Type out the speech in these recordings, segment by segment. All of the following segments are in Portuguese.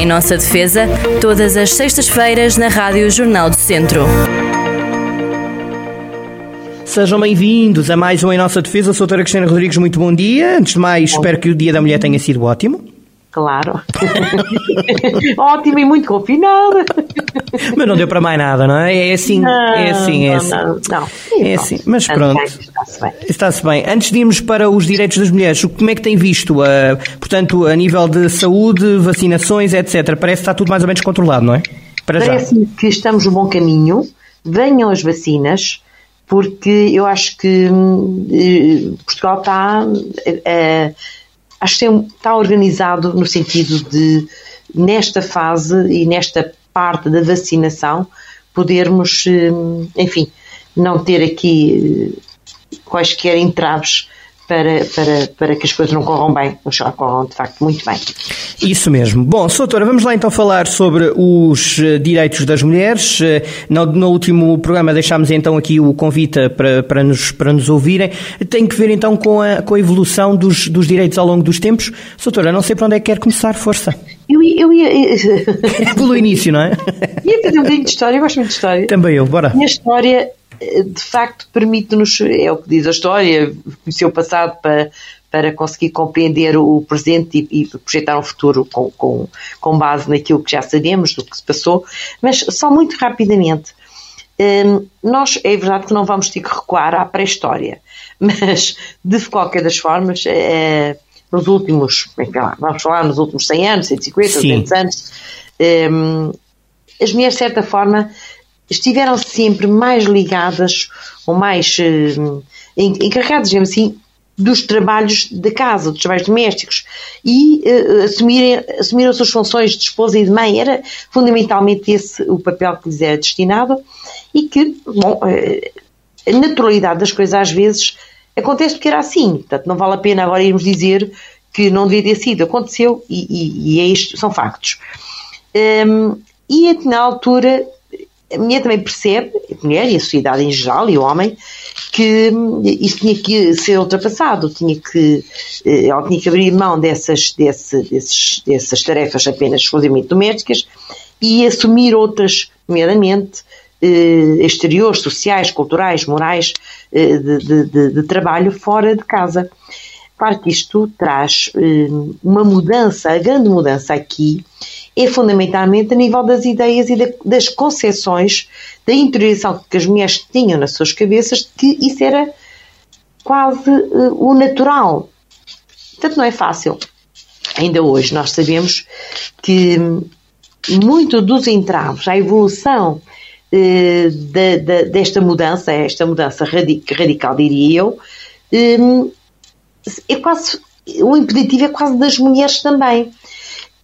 Em nossa defesa, todas as sextas-feiras na Rádio Jornal do Centro. Sejam bem-vindos a mais um Em Nossa Defesa. Sou a doutora Cristina Rodrigues, muito bom dia. Antes de mais, espero que o Dia da Mulher tenha sido ótimo. Claro. Ótimo e muito confinada. Mas não deu para mais nada, não é? É assim, não, é assim, é assim. Não, não. É assim. Mas pronto. Está-se bem. Está-se bem. Antes de irmos para os direitos das mulheres, como é que tem visto, uh, portanto, a nível de saúde, vacinações, etc. Parece que está tudo mais ou menos controlado, não é? Para Parece que estamos no bom caminho. Venham as vacinas porque eu acho que uh, Portugal está uh, acho que está organizado no sentido de, nesta fase e nesta parte da vacinação, podermos, hum, enfim, não ter aqui eh, quaisquer entraves para, para, para que as coisas não corram bem, mas corram de facto muito bem. Isso mesmo. Bom, doutora, vamos lá então falar sobre os eh, direitos das mulheres. Eh, no, no último programa deixámos então aqui o convite para, para, nos, para nos ouvirem. Tem que ver então com a, com a evolução dos, dos direitos ao longo dos tempos. Doutora, não sei para onde é que quer começar, força. Eu, eu ia. Pelo início, não é? Ia fazer um bocadinho de história, eu gosto muito de história. Também eu, bora. Minha história de facto permite-nos, é o que diz a história, conhecer o passado para, para conseguir compreender o presente e, e projetar um futuro com, com, com, base naquilo que já sabemos do que se passou, mas só muito rapidamente. Hum, nós, é verdade que não vamos ter que recuar à pré-história, mas de qualquer das formas, é, nos últimos, lá, vamos falar nos últimos 100 anos, 150, 200 anos, hum, as mulheres, de certa forma, estiveram sempre mais ligadas ou mais uh, encarregadas, digamos assim, dos trabalhos da casa, dos trabalhos domésticos e uh, assumirem, assumiram as suas funções de esposa e de mãe. Era fundamentalmente esse o papel que lhes era destinado e que, bom, uh, a naturalidade das coisas às vezes acontece porque era assim. Portanto, não vale a pena agora irmos dizer que não devia ter sido. Aconteceu e, e, e é isto, são factos. Um, e na altura a mulher também percebe, a mulher e a sociedade em geral e o homem, que isso tinha que ser ultrapassado, tinha que, eh, ela tinha que abrir mão dessas, desse, desses, dessas tarefas apenas exclusivamente domésticas e assumir outras, nomeadamente eh, exteriores, sociais, culturais, morais, eh, de, de, de, de, trabalho fora de casa. Claro que isto traz uma mudança, a grande mudança aqui é fundamentalmente a nível das ideias e das concepções, da interiorização que as mulheres tinham nas suas cabeças, que isso era quase uh, o natural. Portanto, não é fácil. Ainda hoje nós sabemos que muito dos entraves à evolução uh, de, de, desta mudança, esta mudança radical, diria eu, um, é quase, o impeditivo é quase das mulheres também.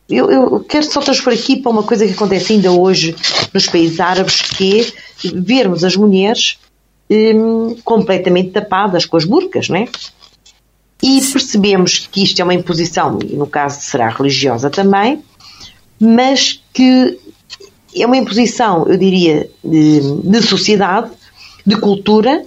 Eu, eu, quero só transpor aqui para uma coisa que acontece ainda hoje nos países árabes, que é vermos as mulheres hum, completamente tapadas com as burcas, não é? E percebemos que isto é uma imposição, e no caso será religiosa também, mas que é uma imposição, eu diria, de, de sociedade, de cultura,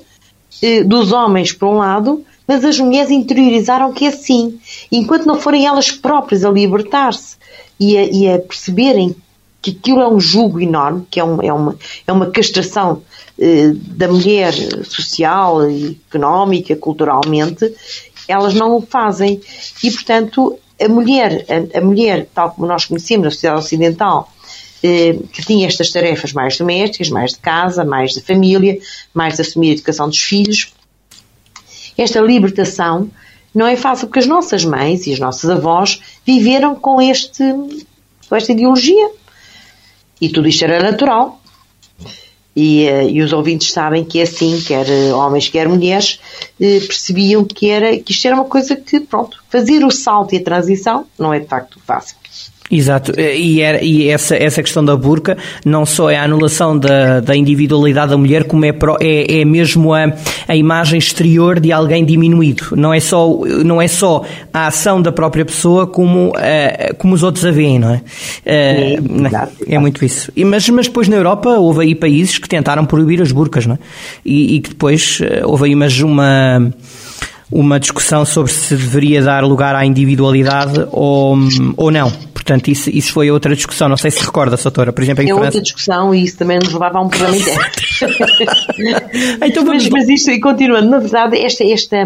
eh, dos homens por um lado, mas as mulheres interiorizaram que é assim. Enquanto não forem elas próprias a libertar-se e a, e a perceberem que aquilo é um jugo enorme, que é, um, é, uma, é uma castração eh, da mulher social, económica, culturalmente, elas não o fazem. E, portanto, a mulher, a, a mulher, tal como nós conhecemos na sociedade ocidental, eh, que tinha estas tarefas mais domésticas, mais de casa, mais de família, mais de assumir a educação dos filhos, esta libertação não é fácil porque as nossas mães e as nossas avós viveram com, este, com esta ideologia. E tudo isto era natural. E, eh, e, os ouvintes sabem que é assim, quer eh, homens, quer mulheres, eh, percebiam que, era, que isto era uma coisa que, pronto, fazer o salto e a transição não é de facto fácil. Exato, e, era, e essa, essa questão da burca não só é a anulação da, da individualidade da mulher, como é, pro, é, é mesmo a, a imagem exterior de alguém diminuído. Não é só, não é só a ação da própria pessoa como, uh, como os outros a veem, não é? Uh, é, exato, é muito isso. E, mas, mas depois na Europa houve aí países que tentaram proibir as burcas, não é? E, e que depois houve aí mas uma uma discussão sobre se deveria dar lugar à individualidade ou, ou não. Portanto, isso, isso foi outra discussão, não sei se recorda, doutora, por exemplo, em é França. outra discussão e isso também nos levava a um problema interno. então, vamos... mas, mas isto, e continuando, na verdade, esta, esta,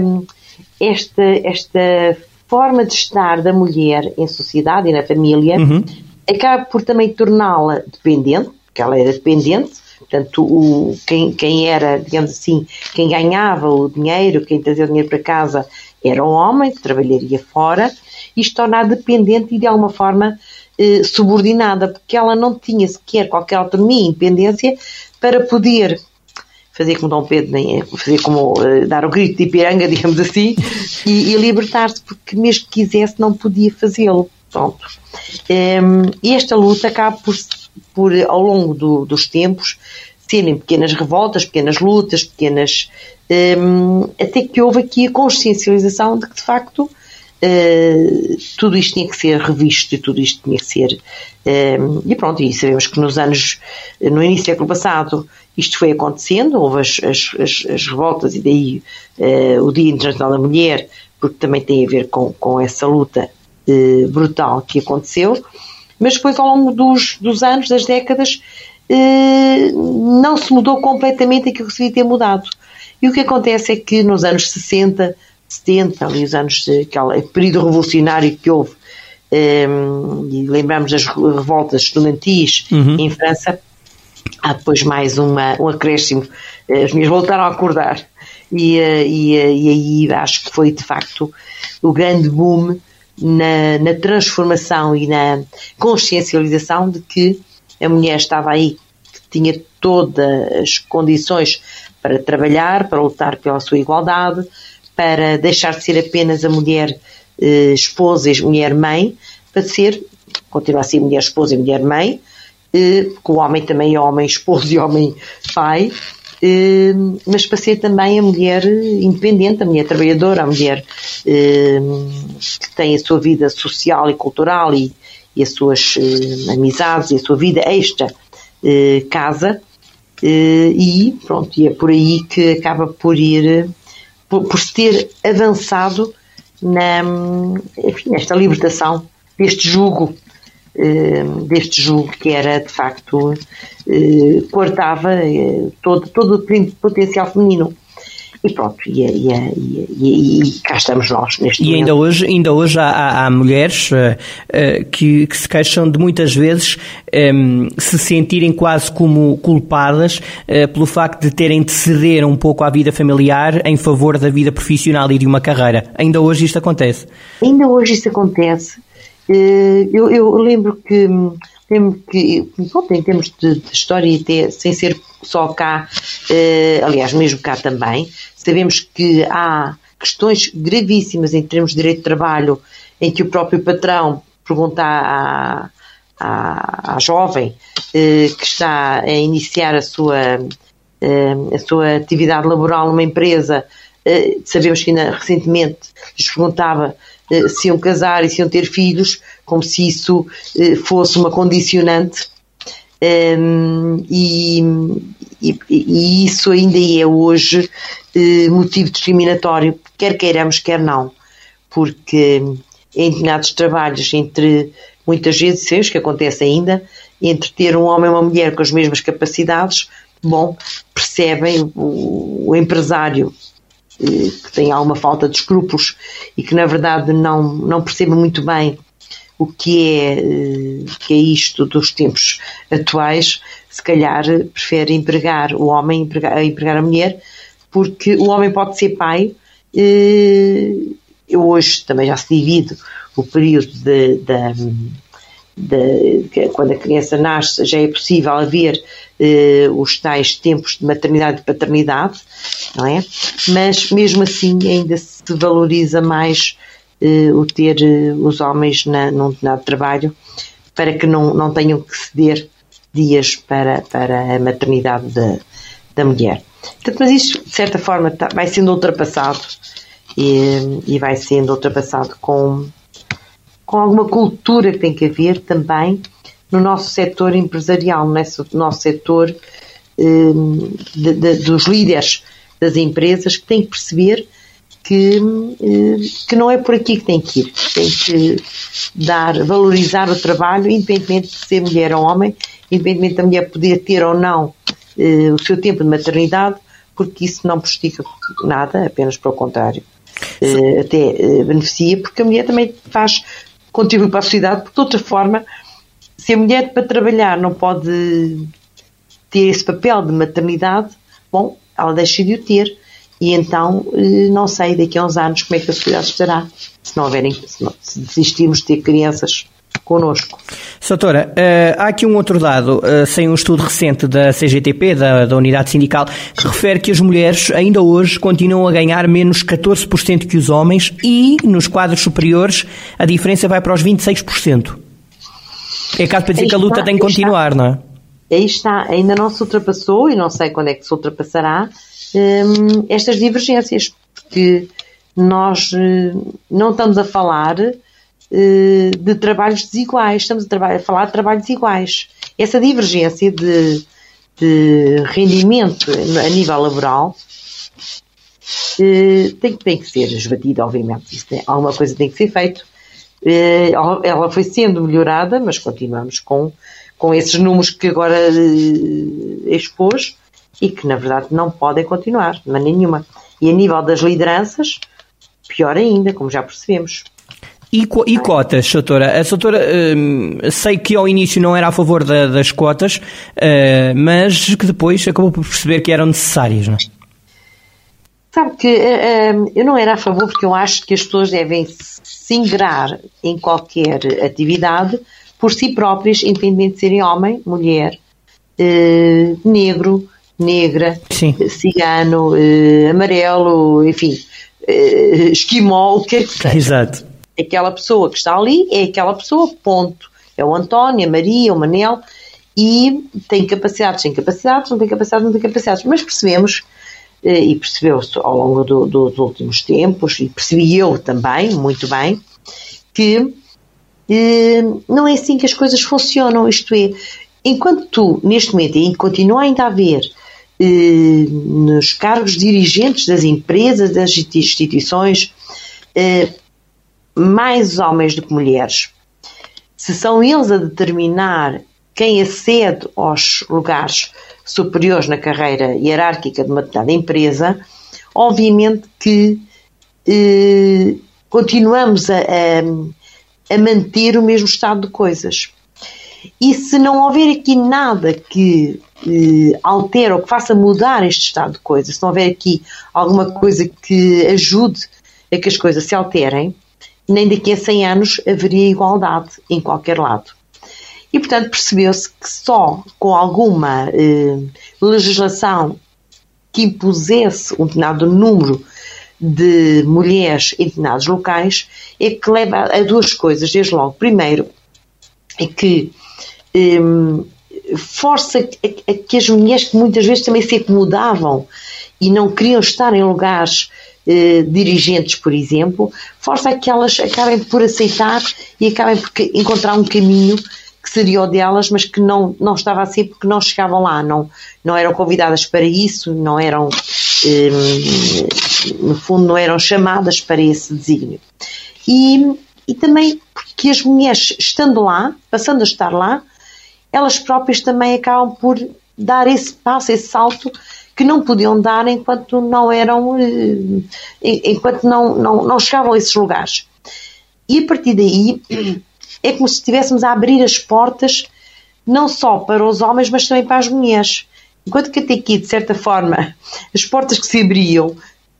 esta, esta forma de estar da mulher em sociedade e na família uhum. acaba por também torná-la dependente, porque ela era dependente, portanto, o, quem, quem era, digamos assim, quem ganhava o dinheiro, quem trazia o dinheiro para casa era o homem, que trabalharia fora, isto torna-a dependente e de alguma forma eh, subordinada, porque ela não tinha sequer qualquer autonomia e independência para poder fazer como Dom Pedro, fazer como uh, dar o grito de Ipiranga, digamos assim, e, e libertar-se, porque mesmo que quisesse não podia fazê-lo. Pronto. Ehm, e esta luta acaba por, por ao longo do, dos tempos, serem pequenas revoltas, pequenas lutas, pequenas. Um, ehm, até que houve aqui a consciencialização de que, de facto, uh, tudo isto tinha que ser revisto e tudo isto tinha que ser. Ehm, e pronto, e sabemos que nos anos. no início do século passado, isto foi acontecendo, houve as, as, as, as revoltas e daí uh, o Dia Internacional da Mulher, porque também tem a ver com, com essa luta uh, brutal que aconteceu, mas depois ao longo dos, dos anos, das décadas, uh, não se mudou completamente aquilo que se devia ter mudado. E o que acontece é que nos anos 60, 70, ali os anos, aquele período revolucionário que houve, um, e lembramos das revoltas estudantis uhum. em França, há depois mais uma, um acréscimo, as minhas voltaram a acordar. E, eh, e, eh, e aí acho que foi de facto o grande boom na, na transformação e na consciencialização de que a mulher estava aí, que tinha todas as condições para trabalhar, para lutar pela sua igualdade, para deixar de ser apenas a mulher eh, esposa e mulher mãe, para ser, continuar a ser mulher esposa e mulher mãe, que o homem também é homem esposo e homem pai, mas para ser também a mulher independente, a mulher trabalhadora, a mulher que tem a sua vida social e cultural e, e as suas amizades e a sua vida extra casa e pronto, e é por aí que acaba por ir por, por se ter avançado na, enfim, nesta libertação deste jugo eh, deste jogo que era de facto eh, cortava eh, todo, todo o potencial feminino. E pronto, e, e, e, e, cá estamos nós neste E momento. ainda hoje, ainda hoje há, há, há mulheres uh, uh, que, que, se queixam de muitas vezes um, se sentirem quase como culpadas uh, pelo facto de terem de ceder um pouco à vida familiar em favor da vida profissional e de uma carreira. Ainda hoje isto acontece? Ainda hoje isso acontece. Eh, eu, eu lembro que, lembro que bom, em termos de, de história, até sem ser só cá, eh, aliás, mesmo cá também, sabemos que há questões gravíssimas em termos de direito de trabalho, em que o próprio patrão pergunta à, à, à jovem eh, que está a iniciar a sua, a sua atividade laboral numa empresa, sabemos que ainda recentemente lhes perguntava eh, se iam casar e se iam ter filhos, como se isso eh, fosse uma condicionante. Um, e, e, e, isso ainda é hoje eh, motivo discriminatório, quer queiramos, quer não, porque em determinados trabalhos, entre muitas vezes, sei que acontece ainda, entre ter um homem e uma mulher com as mesmas capacidades, bom, percebem o, o empresário que tem alguma falta de escrúpulos e que na verdade não, não percebe muito bem o que é, eh, que é isto dos tempos atuais, se calhar prefere empregar o homem empregar, a empregar a mulher, porque o homem pode ser pai. Eu eh, hoje também já se divide o período de, de, de, quando a criança nasce, já é possível haver eh, os tais tempos de maternidade e paternidade, não é? Mas mesmo assim ainda se valoriza mais eh, o ter eh, os homens na, num determinado trabalho para que não, não tenham que ceder dias para, para a maternidade da, da mulher. Portanto, mas isso, de certa forma, tá, vai sendo ultrapassado e, e vai sendo ultrapassado com, com alguma cultura que tem que haver também no nosso setor empresarial, no nosso setor um, de, de, dos líderes das empresas, que têm que perceber que, eh, que não é por aqui que tem que ir. Tem que dar, valorizar o trabalho, independentemente de ser mulher ou homem, independentemente da mulher poder ter ou não eh, o seu tempo de maternidade, porque isso não prejudica nada, apenas pelo contrário. Eh, até beneficia, porque a mulher também faz, contribui para a sociedade, porque de outra forma, se a mulher para trabalhar não pode ter esse papel de maternidade, bom, ela deixa de o ter e então, eh, não sei daqui a uns anos como é que a sociedade estará, se não houverem, se, não, se desistirmos de ter crianças connosco. Soutora, uh, há aqui um outro dado, uh, sem um estudo recente da CGTP, da, da Unidade Sindical, que refere que as mulheres ainda hoje continuam a ganhar menos 14% que os homens e, nos quadros superiores, a diferença vai para os 26%. É caso para dizer que a luta tem que continuar, está, não é? Aí está, ainda não se ultrapassou e não sei quando é que se ultrapassará, um, estas divergências, porque nós uh, não estamos a falar uh, de trabalhos desiguais, estamos a, a, falar de trabalhos iguais. Essa divergência de, de rendimento a nível laboral uh, tem, tem, que ser esbatida, obviamente. Isso tem, alguma coisa tem que ser feito. ela foi sendo melhorada, mas continuamos com, com esses números que agora expôs e que, na verdade, não podem continuar, de maneira nenhuma. E a nível das lideranças, pior ainda, como já percebemos. E, e cotas, doutora? A doutora, hum, sei que ao início não era a favor da, das cotas, uh, mas que depois acabou por perceber que eram necessárias, não é? Sabe que uh, eu não era a favor porque eu acho que as pessoas devem se ingrar em qualquer atividade por si próprias, independentemente de serem homem, mulher, uh, negro, negra, Sim. cigano, eh, amarelo, enfim, eh, esquimó, o que é que seja. Exato. Aquela pessoa que está ali é aquela pessoa, ponto. É o António, a Maria, o Manel, e tem capacidades, tem capacidades, não tem capacidades, não tem capacidades. Mas percebemos, eh, e percebeu-se ao longo do, dos últimos tempos, e percebi eu também, muito bem, que eh, não é assim que as coisas funcionam. Isto é, enquanto tu, neste momento, e continua ainda a haver eh, nos cargos dirigentes das empresas, das instituições, eh, mais homens do que mulheres. Se são eles a determinar quem acede aos lugares superiores na carreira hierárquica de uma determinada empresa, obviamente que eh, continuamos a, a, a, manter o mesmo estado de coisas. E se não houver aqui nada que eh, altere ou que faça mudar este estado de coisas, se não houver aqui alguma coisa que ajude a que as coisas se alterem, nem daqui a 100 anos haveria igualdade em qualquer lado. E, portanto, percebeu-se que só com alguma eh, legislação que impusesse um determinado número de mulheres em determinados locais é que leva a duas coisas. Desde logo, primeiro, é que eh, força a, a que as mulheres que muitas vezes também se acomodavam e não queriam estar em lugares eh, dirigentes, por exemplo, força a que elas acabem por aceitar e acabem por encontrar um caminho que seria o delas, mas que não, não estava assim porque não chegavam lá, não, não eram convidadas para isso, não eram, eh, no fundo, não eram chamadas para esse desígnio. E, e também porque as mulheres, estando lá, passando a estar lá, elas próprias também acabam por dar esse passo, esse salto que não podiam dar enquanto não eram, eh, enquanto não, não, não chegavam a esses lugares. E a partir daí é como se estivéssemos a abrir as portas não só para os homens, mas também para as mulheres. Enquanto que até aqui, de certa forma, as portas que se abriam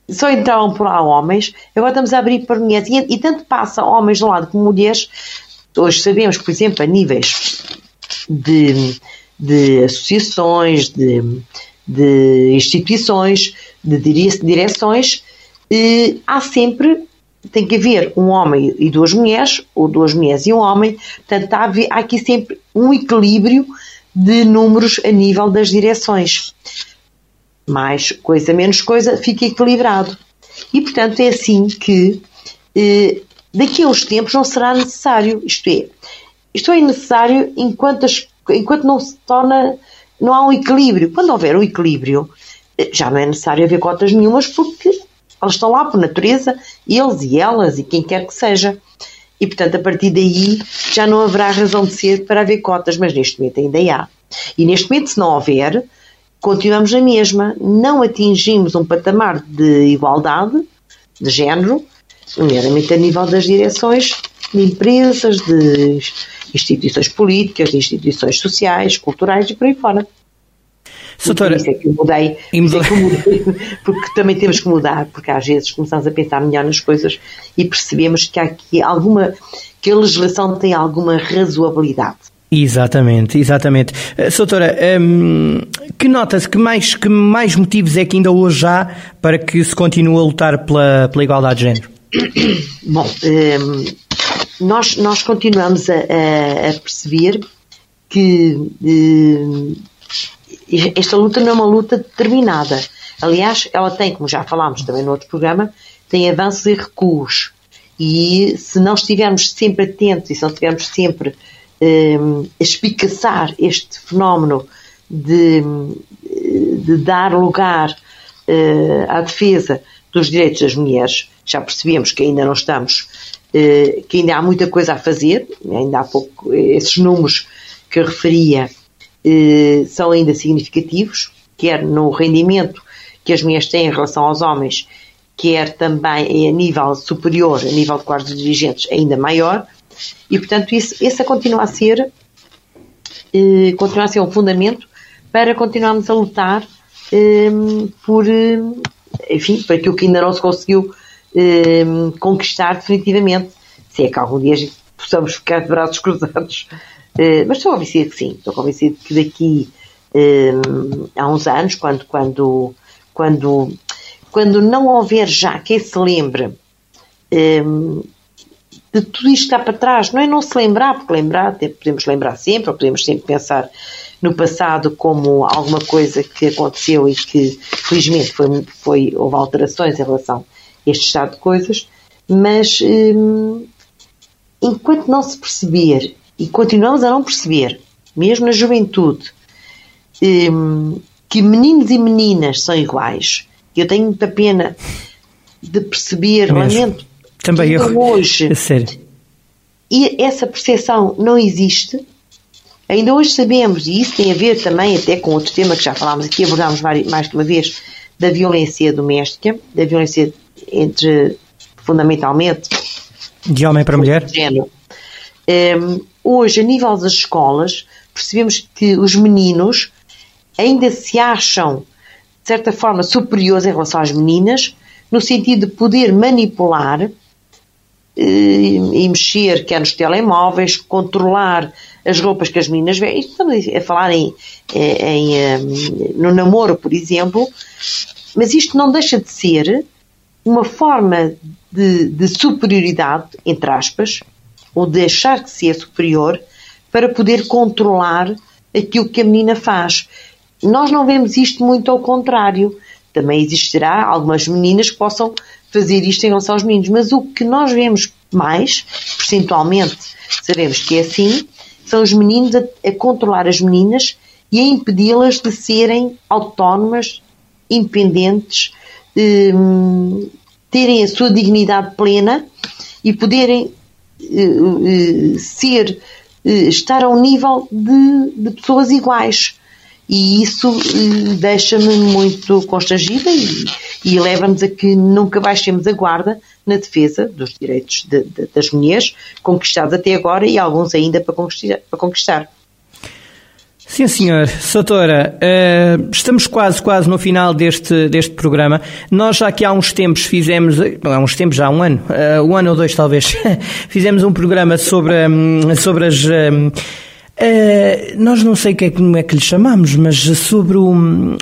só entravam por lá homens, agora estamos a abrir para mulheres. E, e tanto passa homens de um lado como mulheres. Hoje sabemos, por exemplo, a níveis de, de associações, de, de instituições, de direções, eh, há sempre, tem que haver um homem e duas mulheres, ou duas mulheres e um homem, portanto há, há aqui sempre um equilíbrio de números a nível das direções. Mais coisa, menos coisa, fica equilibrado. E portanto é assim que eh, daqui a uns tempos não será necessário, isto é, isto é necessário enquanto, as, enquanto não se torna, não há um equilíbrio. Quando houver um equilíbrio, já não é necessário haver cotas nenhumas porque Elas estão lá por natureza, eles e elas e quem quer que seja. E, portanto, a partir daí já não haverá razão de ser para haver cotas, mas neste momento ainda há. E neste momento, se não houver, continuamos na mesma. Não atingimos um patamar de igualdade de género, nomeadamente a nível das direções de empresas, de instituições políticas, de instituições sociais, culturais e por aí fora. Doutora, isso é que eu mudei, é mudou... é que eu mudei, porque também temos que mudar, porque às vezes começamos a pensar melhor nas coisas e percebemos que há aqui alguma, que a legislação tem alguma razoabilidade. Exatamente, exatamente. Uh, Soutora, um, que notas, que mais, que mais motivos é que ainda hoje há para que se continue a lutar pela, pela igualdade de género? Bom, um, nós, nós continuamos a, a perceber que um, esta luta não é uma luta determinada. Aliás, ela tem, como já falámos também no outro programa, tem avanços e recuos. E se não estivermos sempre atentos e se não estivermos sempre um, a espicaçar este fenómeno de, de dar lugar uh, à defesa dos direitos das mulheres, já percebemos que ainda não estamos, uh, que ainda há muita coisa a fazer, ainda há pouco, esses números que eu referia eh, são ainda significativos, quer no rendimento que as mulheres têm em relação aos homens, quer também a nível superior, a nível de quadros dirigentes, ainda maior, e portanto isso, esse continua a ser eh, continua a ser um fundamento para continuarmos a lutar por enfim, por aquilo que ainda não se conseguiu conquistar definitivamente, se é que algum dia possamos ficar de braços cruzados. Eh, mas estou convencida que sim, estou convencida que daqui a uns anos, quando, quando, quando, quando não houver já quem se lembre de tudo isto cá para trás, não é não se lembrar, porque lembrar, podemos lembrar sempre, ou podemos sempre pensar no passado como alguma coisa que aconteceu e que felizmente foi, foi, houve alterações em relação a este estado de coisas, mas hum, enquanto não se perceber e continuamos a não perceber, mesmo na juventude, hum, que meninos e meninas são iguais. Eu tenho muita pena de perceber, mesmo. lamento, Também eu, hoje. É sério. E essa percepção não existe. Ainda hoje sabemos, e isso tem a ver também até com outro tema que já falámos aqui, abordámos mais de uma vez, da violência doméstica, da violência entre, fundamentalmente, de homem para mulher. Género. Um, hoje, a nível das escolas, percebemos que os meninos ainda se acham, de certa forma, superiores em relação às meninas, no sentido de poder manipular eh, e mexer, quer nos telemóveis, controlar as roupas que as meninas veem. Estamos a falar em, em, em, no namoro, por exemplo, mas isto não deixa de ser uma forma de, de superioridade, entre aspas, ou de achar que se é superior para poder controlar aquilo que a menina faz. Nós não vemos isto muito ao contrário. Também existirá algumas meninas que possam fazer isto em relação aos meninos, mas o que nós vemos mais, percentualmente, sabemos que é assim, são os meninos a, a controlar as meninas e a impedi-las de serem autónomas, independentes, hum, terem a sua dignidade plena e poderem uh, ser, uh, estar ao nível de, de pessoas iguais. E isso uh, deixa-me muito constrangida e, e leva-nos a que nunca baixemos a guarda na defesa dos direitos de, de, das mulheres, conquistados até agora e alguns ainda para conquistar. Para conquistar. Sim, senhor. Soutora, uh, estamos quase, quase no final deste, deste programa. Nós já aqui há uns tempos fizemos, há uns tempos já, um ano, uh, um ano ou dois talvez, fizemos um programa sobre, um, sobre as... Um, Uh, nós não sei que é, como é que lhe chamamos, mas sobre o,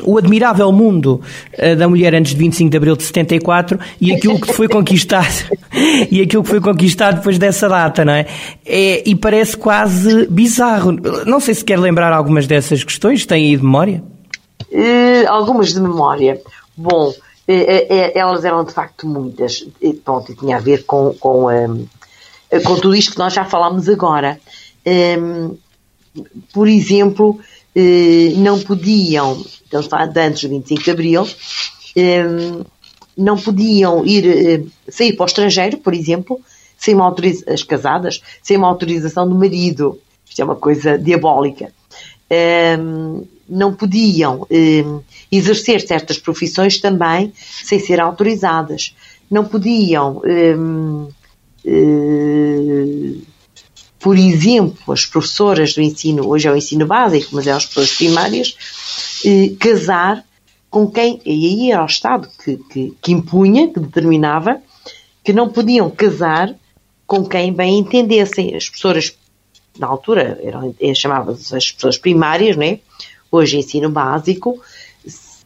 o admirável mundo uh, da mulher antes de 25 de abril de 74 e aquilo que foi conquistado e aquilo que foi conquistado depois dessa data, não é? é? E parece quase bizarro. Não sei se quer lembrar algumas dessas questões, tem aí de memória? Uh, algumas de memória. Bom, elas eram de facto muitas. Pronto, e tinha a ver com, com, com tudo isto que nós já falámos agora. Um, por exemplo, eh, não podiam, então está antes do 25 de Abril, eh, não podiam ir sair para o estrangeiro, por exemplo, sem uma autorização, as casadas, sem uma autorização do marido. Isto é uma coisa diabólica. Não podiam exercer certas profissões também sem ser autorizadas. Não podiam, por exemplo, as professoras do ensino, hoje é o ensino básico, mas é as professoras primárias, casar com quem, e aí era o Estado que, que, que impunha, que determinava, que não podiam casar com quem bem entendessem. As professoras, na altura, eram, eh, chamavam-se as pessoas primárias, né? hoje ensino básico,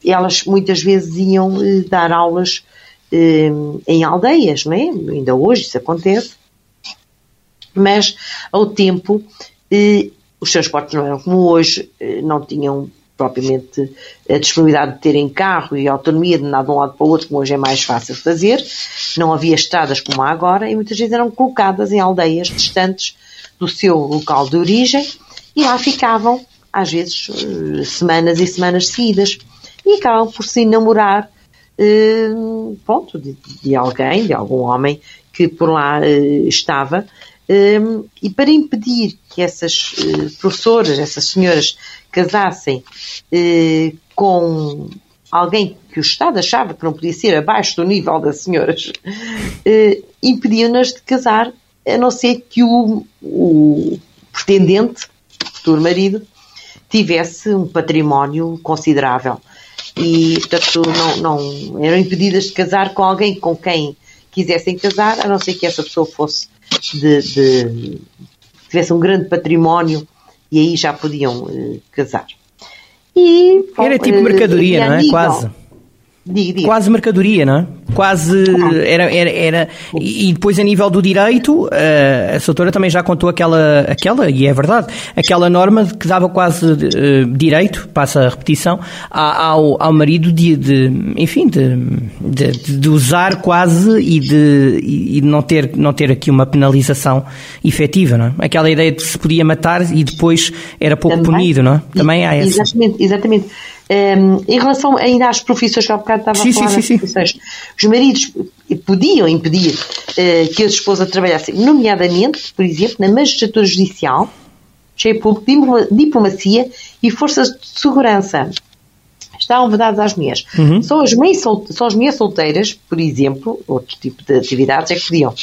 elas muitas vezes iam eh, dar aulas eh, em aldeias, né? ainda hoje isso acontece, mas ao tempo eh, os transportes não eram como hoje, eh, não tinham propriamente a disponibilidade de terem carro e autonomia de andar de um lado para o outro, como hoje é mais fácil fazer. Não havia estradas como há agora e muitas vezes eram colocadas em aldeias distantes do seu local de origem e lá ficavam, às vezes, eh, semanas e semanas seguidas. E acabam por se namorar, eh, pronto, de, de alguém, de algum homem que por lá eh, estava. e para impedir que essas professoras, essas senhoras, casassem eh, com alguém que o Estado achava que não podia ser abaixo do nível das senhoras, eh, impediam-nas de casar, a não ser que o, o pretendente, futuro marido, tivesse um património considerável. E, portanto, não, não, eram impedidas de casar com alguém com quem quisessem casar, a não ser que essa pessoa fosse de, de tivesse um grande património e aí já podiam uh, casar. E, Era tipo mercadoria, não é? Quase. Diga, diga. Quase mercadoria, não é? Quase era, era, era. E depois, a nível do direito, a Soutora também já contou aquela, aquela, e é verdade, aquela norma que dava quase uh, direito, passa a repetição, ao, ao marido de, de enfim, de, de, de, usar quase e de, e não, ter, não ter aqui uma penalização efetiva, não é? Aquela ideia de se podia matar e depois era pouco também, punido, não é? Também há essa. Exatamente, exatamente. Um, em relação ainda às profissões que há bocado estava sim, a falar sim, sim, profissões, os maridos podiam impedir uh, que a esposa trabalhasse, nomeadamente, por exemplo, na magistratura judicial, cheio público, diplomacia e forças de segurança. Estavam vedados às mulheres. Uhum. Só, as mães só as mulheres solteiras, por exemplo, outro tipo de atividades é que podiam.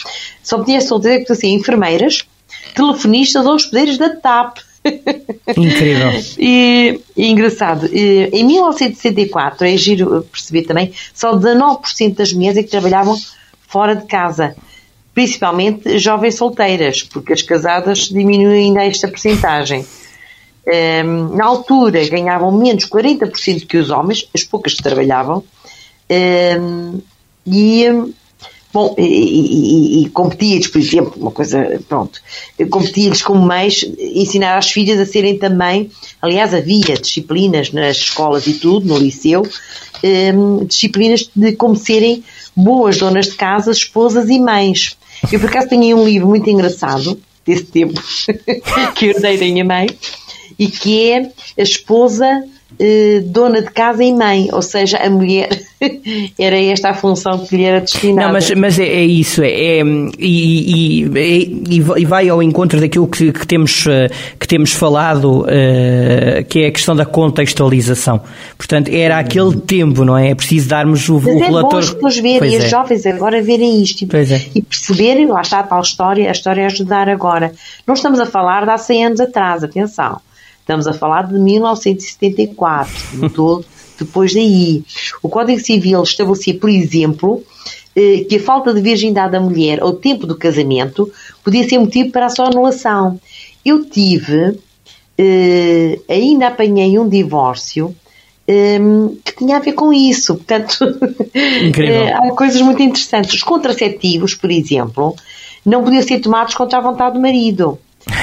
Só mulheres solteiras que podiam ser enfermeiras, telefonistas ou hospedeiros da TAP. Incrível. e, e, engraçado, em 1964, é giro perceber também, só 19% das mulheres é que trabalhavam fora de casa, principalmente jovens solteiras, porque as casadas diminuem ainda esta porcentagem. Um, na altura ganhavam menos 40% que os homens, as poucas que trabalhavam, um, e Bom, e, e, e competia-lhes, por exemplo, uma coisa, pronto, competia-lhes como mães, ensinar às filhas a serem também, aliás, havia disciplinas nas escolas e tudo, no liceu, um, disciplinas de como serem boas donas de casa, esposas e mães. Eu, por acaso, tenho um livro muito engraçado, desse tempo, que eu dei da minha mãe, e que é a esposa eh, dona de casa e mãe, ou seja, a mulher era esta a função que lhe era destinada. Não, mas, mas é, é isso, é, é e, e, e, vai ao encontro daquilo que, que temos, eh, que temos falado, uh, que é a questão da contextualização. Portanto, era aquele tempo, não é? É preciso darmos o, mas o é relatório. Bom as pessoas verem, as é. jovens agora verem isto e, e perceberem, lá está a tal história, a história é ajudar agora. Não estamos a falar de há 100 anos atrás, atenção. Estamos a falar de 1974, mudou depois daí. O Código Civil estabelecia, por exemplo, eh, que a falta de virgindade da mulher ao tempo do casamento podia ser motivo para a sua anulação. Eu tive, eh, ainda apanhei um divórcio ehm, que tinha a ver com isso. Portanto, eh, há coisas muito interessantes. Os contraceptivos, por exemplo, não podiam ser tomados contra a vontade do marido.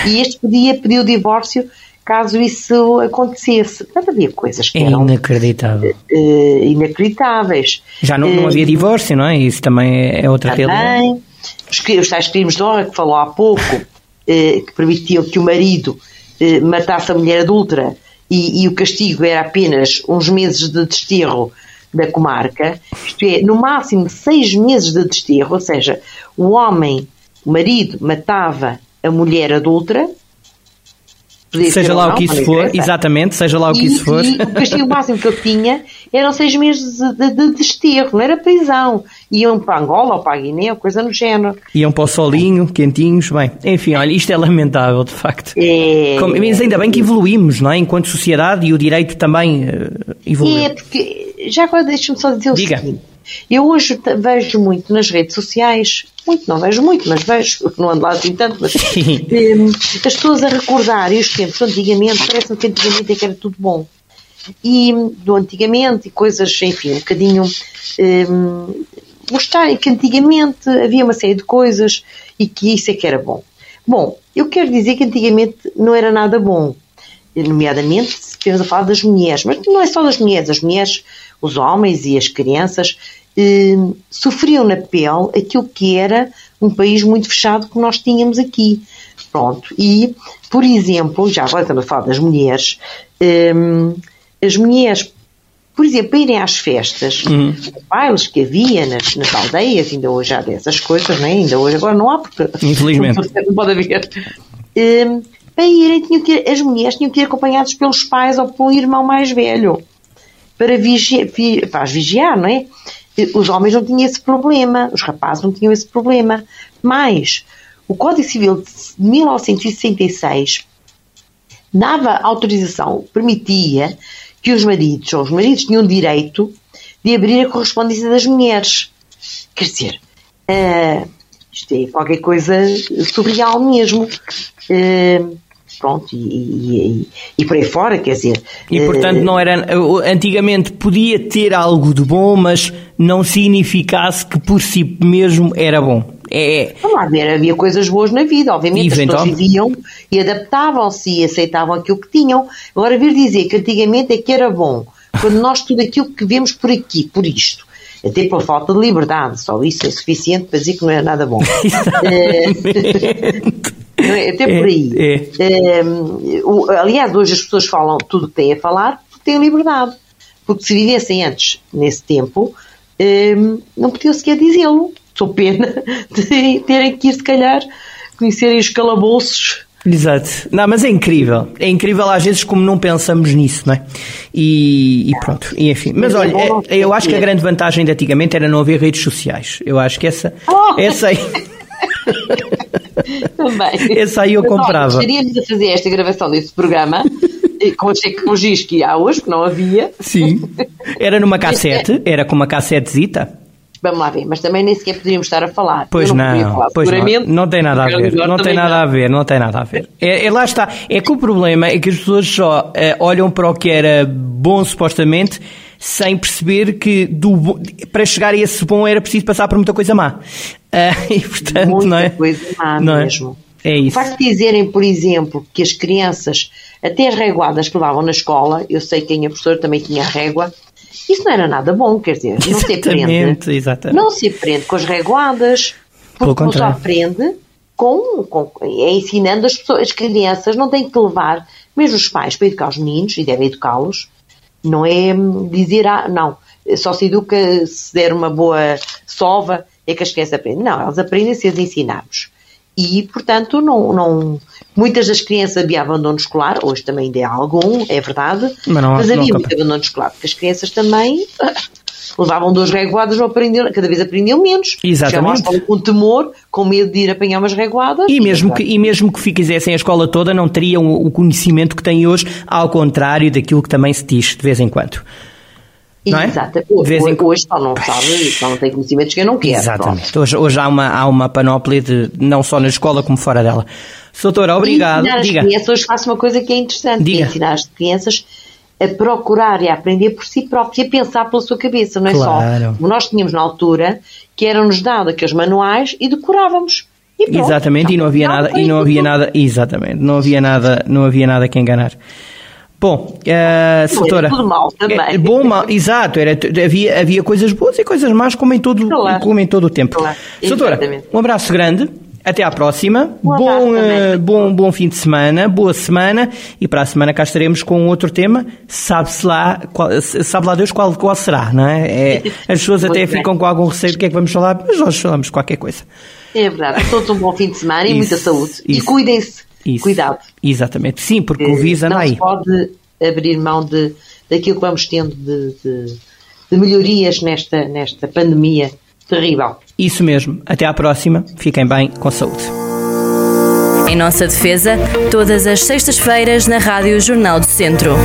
E este podia pedir o divórcio caso isso acontecesse. Portanto, havia coisas que eram inacreditável. Uh, inacreditáveis. Já não, não havia eh, divórcio, não é? Isso também é outra também, realidade. Os, os tais crimes de honra que falou há pouco, uh, que permitiam que o marido matasse a mulher adulta e, e, o castigo era apenas uns meses de desterro da comarca, isto é, no máximo seis meses de desterro, ou seja, o homem, o marido, matava a mulher adulta, seja lá não, o que isso for, exatamente, seja lá o que isso for. E o castigo máximo que eu tinha eram seis meses de, de, de desterro, não era prisão. Iam para Angola ou para a Guiné, ou coisa no género. Iam para o solinho, quentinhos, bem. Enfim, olha, isto é lamentável, de facto. É... Como, mas ainda bem que evoluímos, não é? Enquanto sociedade e o direito também uh, evoluiu. É, porque, já agora deixa-me só dizer o Diga. seguinte. Eu hoje vejo muito nas redes sociais, muito, não vejo muito, mas vejo, não ando lá assim tanto, mas um, as pessoas a recordarem os tempos antigamente, parece-me que antigamente é que era tudo bom. E do antigamente, e coisas, enfim, um bocadinho um, mostrarem que antigamente havia uma série de coisas e que isso é que era bom. Bom, eu quero dizer que antigamente não era nada bom, nomeadamente se estivermos a falar das mulheres, mas não é só das mulheres, as mulheres, os homens e as crianças eh, sofriam na pele aquilo que era um país muito fechado que nós tínhamos aqui. Pronto, e, por exemplo, já agora estamos a falar das mulheres, eh, as mulheres, por exemplo, irem às festas, uhum. bailes que havia nas, nas aldeias, ainda hoje há dessas coisas, não é? ainda hoje agora não há, porque Infelizmente. não pode haver. Eh, para irem, tinham que, as mulheres tinham que ir acompanhadas pelos pais ou pelo irmão mais velho para, vigiar, para as vigiar, não é? Os homens não tinham esse problema, os rapazes não tinham esse problema. Mas o Código Civil de 1966 dava autorização, permitia que os maridos, ou os maridos tinham direito de abrir a correspondência das mulheres. Quer dizer, uh, isto é qualquer coisa surreal mesmo. Uh, pronto, e, e, e, por aí fora, quer dizer. E portanto não era. Antigamente podia ter algo de bom, mas não significasse que por si mesmo era bom. É... Lá ver, havia coisas boas na vida, obviamente as pessoas viviam e adaptavam-se e aceitavam aquilo que tinham. Agora vir dizer que antigamente é que era bom, quando nós tudo aquilo que vemos por aqui, por isto, até pela falta de liberdade, só isso é suficiente para dizer que não era nada bom. É, até por aí. É, é. o, aliás, hoje as pessoas falam tudo o que têm a falar porque têm liberdade. Porque se vivessem antes, nesse tempo, não podiam sequer dizê-lo. Sou pena de terem que ir, se calhar, conhecerem os calabouços Exato. Não, mas é incrível. É incrível às vezes como não pensamos nisso, não é? E, e pronto, e enfim. Mas olha, é, eu acho que a grande vantagem de antigamente era não haver redes sociais. Eu acho que essa, oh! essa aí. Também. Essa aí eu Mas, comprava. gostaríamos de fazer esta gravação desse programa com as tecnologias que há hoje, que não havia. Sim. Era numa cassete, era com uma cassetezita. Vamos lá ver, mas também nem sequer poderíamos estar a falar. Pois não, não falar, pois não, não tem nada a ver, não tem nada não. a ver, não tem nada a ver. É, é, lá está, é que o problema é que as pessoas só é, olham para o que era bom supostamente sem perceber que do, para chegar a esse bom era preciso passar por muita coisa má. Uh, e portanto, muita não é? coisa má não é? mesmo. É, é isso. De dizerem, por exemplo, que as crianças, até as reguadas que levavam na escola, eu sei que a minha professora também tinha régua, isso não era nada bom, quer dizer, não se aprende. Exatamente. Não se aprende com as reguadas, porque não se aprende com, com, é ensinando as pessoas, as crianças não têm que levar, mesmo os pais, para educar os meninos, e devem educá-los, não é dizer, ah, não, só se educa se der uma boa sova, é que as crianças aprendem. Não, elas aprendem se as ensinarmos. E, portanto, não, não, muitas das crianças havia abandono escolar, hoje também ainda há algum, é verdade, mas, não, mas havia muito abandono escolar, porque as crianças também levavam duas reguadas, não aprendiam, cada vez aprendiam menos. Exatamente. com temor, com medo de ir apanhar umas reguadas. E mesmo, que, e mesmo que fizessem a escola toda, não teriam o conhecimento que têm hoje, ao contrário daquilo que também se diz de vez em quando. Não é? Hoje, hoje, hoje só não sabe, só não tem conhecimentos que eu não quero. Exatamente. Hoje, hoje há, uma, há uma panóplia de, não só na escola como fora dela. Doutora, obrigado. E ensinar Diga. as crianças, hoje faço uma coisa que é interessante, Diga. é ensinar as crianças a procurar e a aprender por si próprios e a pensar pela sua cabeça, não é claro. só como nós tínhamos na altura, que eram-nos dados aqueles manuais e decorávamos. E pronto, exatamente, e não havia nada, e não havia nada, exatamente, não havia nada, não havia nada que enganar. Bom, uh, Soutora. Tudo mal também. É, bom, mal, exato. Era, havia, havia coisas boas e coisas más, como em todo, claro. como em todo o tempo. Claro. Soutora, um abraço grande. Até à próxima. Bom, uh, bom, bom fim de semana, boa semana e para a semana cá estaremos com outro tema. Sabe-se lá, qual, sabe lá Deus qual, qual será, não é? é as pessoas até bem. ficam com algum receio do que é que vamos falar, mas nós falamos de qualquer coisa. É verdade. Todos um bom fim de semana e Isso, muita saúde. E isso. cuidem-se. Isso. Cuidado. Exatamente. Sim, porque o Visa não aí. pode abrir mão de, daquilo que vamos tendo de, de, de melhorias nesta, nesta pandemia terrível. Isso mesmo. Até à próxima. Fiquem bem, com saúde. Em nossa defesa, todas as sextas-feiras na Rádio Jornal do Centro.